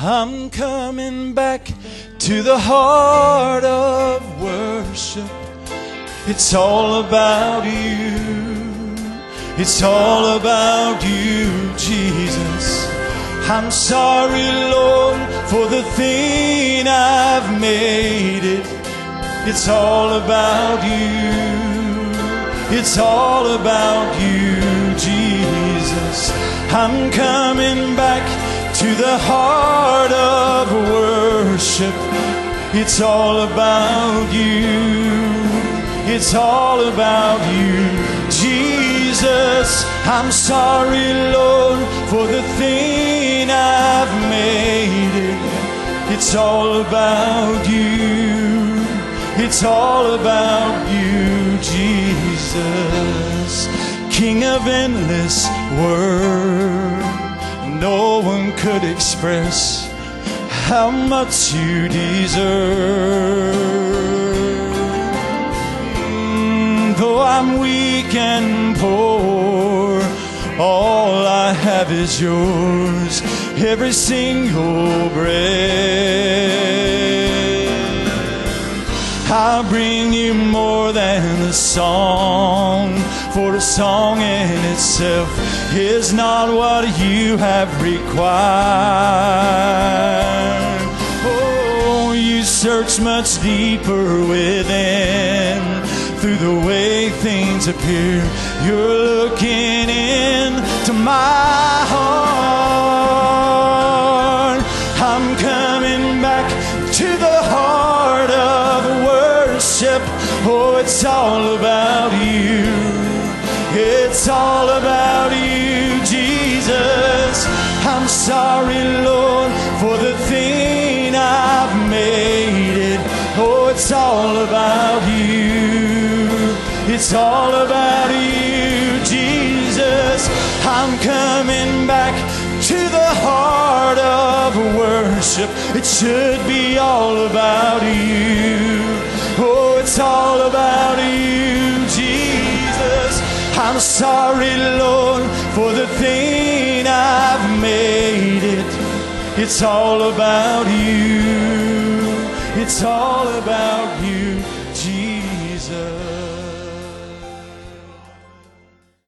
I'm coming back to the heart of worship. It's all about you. It's all about you, Jesus. I'm sorry, Lord, for the thing I've made it. It's all about you. It's all about you, to the heart of worship. It's all about you. It's all about you, Jesus. I'm sorry, Lord, for the thing I've made it. It's all about you. It's all about you, Jesus. King of endless word. No one could express how much you deserve. Though I'm weak and poor, all I have is yours. Every single breath. I bring you more than a song, for a song in itself is not what you have required. Oh, you search much deeper within through the way things appear. You're looking into my heart. I'm coming worship. Oh, it's all about you. It's all about you, Jesus. I'm sorry, Lord, for the thing I've made it. Oh, it's all about you. It's all about you, Jesus. I'm coming back to the heart of worship. It should be all about you. It's all about you, Jesus. I'm sorry, Lord, for the thing I've made it. It's all about you. It's all about you.